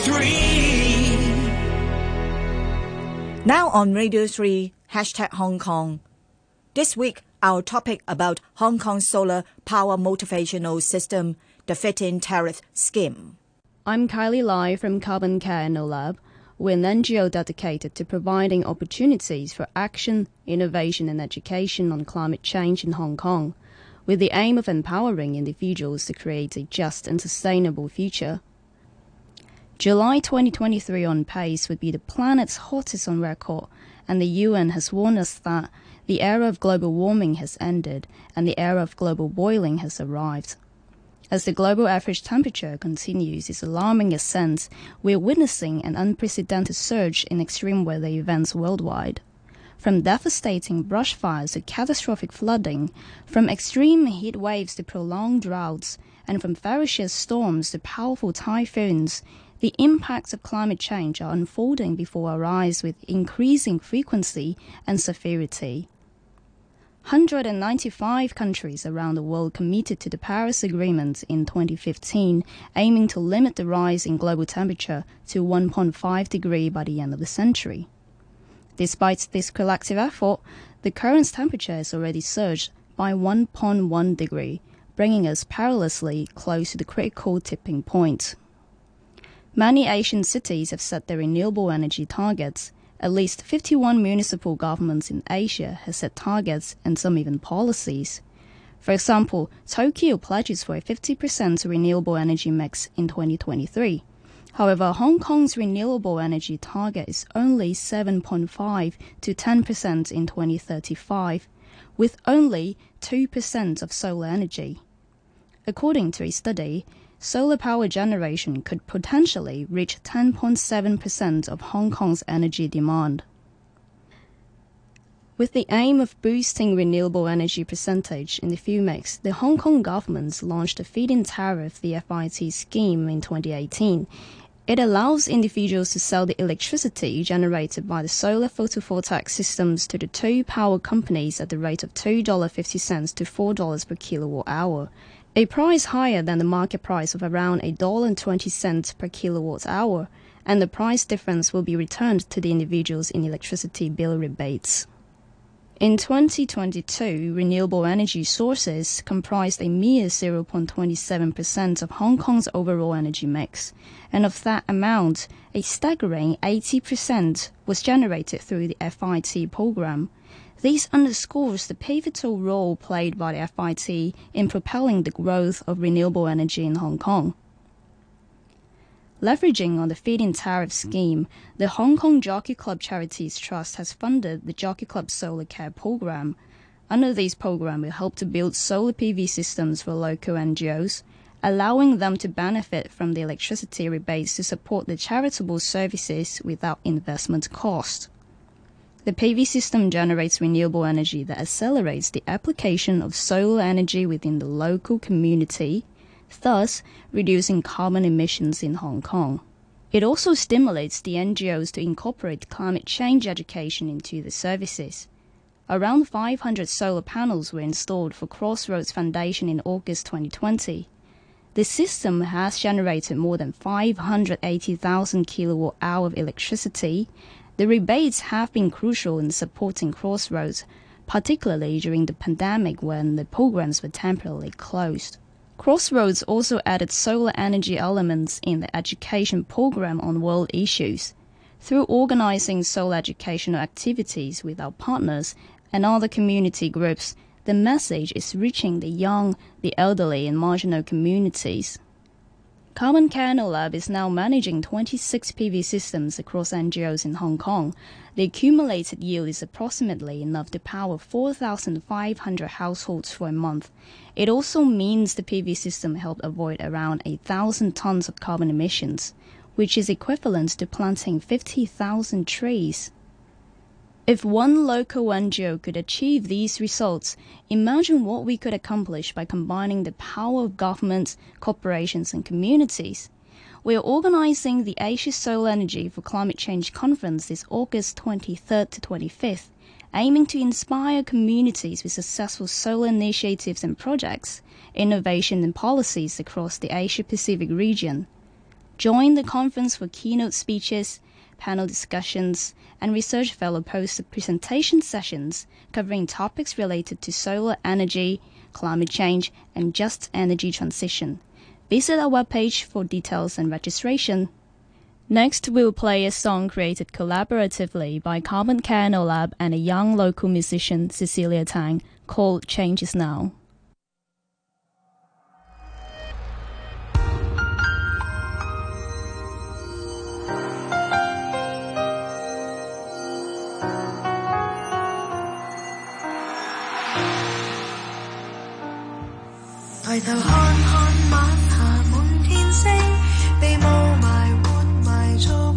3. Now on Radio 3, hashtag Hong Kong. This week, our topic about Hong Kong's solar power motivational system, the Feed-in Tariff Scheme. I'm Kylie Lai from CarbonCare InnoLab. We're an NGO dedicated to providing opportunities for action, innovation, and education on climate change in Hong Kong, with the aim of empowering individuals to create a just and sustainable future. July 2023 on pace would be the planet's hottest on record, and the UN has warned us that the era of global warming has ended and the era of global boiling has arrived. As the global average temperature continues its alarming ascent, we are witnessing an unprecedented surge in extreme weather events worldwide. From devastating brush fires to catastrophic flooding, from extreme heat waves to prolonged droughts, and from ferocious storms to powerful typhoons, the impacts of climate change are unfolding before our eyes with increasing frequency and severity. 195 countries around the world committed to the Paris Agreement in 2015, aiming to limit the rise in global temperature to 1.5 degree by the end of the century. Despite this collective effort, the current temperature has already surged by 1.1 degree, bringing us perilously close to the critical tipping point. Many Asian cities have set their renewable energy targets, at least 51 municipal governments in Asia have set targets and some even policies. For example, Tokyo pledges for a 50% renewable energy mix in 2023. However, Hong Kong's renewable energy target is only 7.5 to 10% in 2035, with only 2% of solar energy. According to a study, solar power generation could potentially reach 10.7% of Hong Kong's energy demand. With the aim of boosting renewable energy percentage in the fuel mix, the Hong Kong government launched a feed-in tariff, the FIT scheme, in 2018. It allows individuals to sell the electricity generated by the solar photovoltaic systems to the two power companies at the rate of $2.50 to $4 per kilowatt hour a price higher than the market price of around $1.20 per kilowatt hour, and the price difference will be returned to the individuals in electricity bill rebates. In 2022, renewable energy sources comprised a mere 0.27% of Hong Kong's overall energy mix, and of that amount, a staggering 80% was generated through the FIT program, this underscores the pivotal role played by the FIT in propelling the growth of renewable energy in Hong Kong. Leveraging on the feed-in tariff scheme, the Hong Kong Jockey Club Charities Trust has funded the Jockey Club Solar Care program. Under this program, we help to build solar PV systems for local NGOs, allowing them to benefit from the electricity rebates to support the charitable services without investment cost. The PV system generates renewable energy that accelerates the application of solar energy within the local community, thus reducing carbon emissions in Hong Kong. It also stimulates the NGOs to incorporate climate change education into the services. Around 500 solar panels were installed for Crossroads Foundation in August 2020. The system has generated more than 580,000 kilowatt hour of electricity the rebates have been crucial in supporting Crossroads, particularly during the pandemic when the programs were temporarily closed. Crossroads also added solar energy elements in the education program on world issues. Through organizing solar educational activities with our partners and other community groups, the message is reaching the young, the elderly, and marginal communities. Carbon Care Lab is now managing 26 PV systems across NGOs in Hong Kong. The accumulated yield is approximately enough to power 4,500 households for a month. It also means the PV system helped avoid around 1,000 tons of carbon emissions, which is equivalent to planting 50,000 trees. If one local NGO could achieve these results, imagine what we could accomplish by combining the power of governments, corporations, and communities. We are organizing the Asia Solar Energy for Climate Change Conference this August 23rd to 25th, aiming to inspire communities with successful solar initiatives and projects, innovation and policies across the Asia Pacific region. Join the conference for keynote speeches, panel discussions, and research fellow poster presentation sessions covering topics related to solar energy, climate change, and just energy transition. Visit our webpage for details and registration. Next, we'll play a song created collaboratively by Carbon Care Lab and a young local musician, Cecilia Tang, called Changes Now. 抬头看看。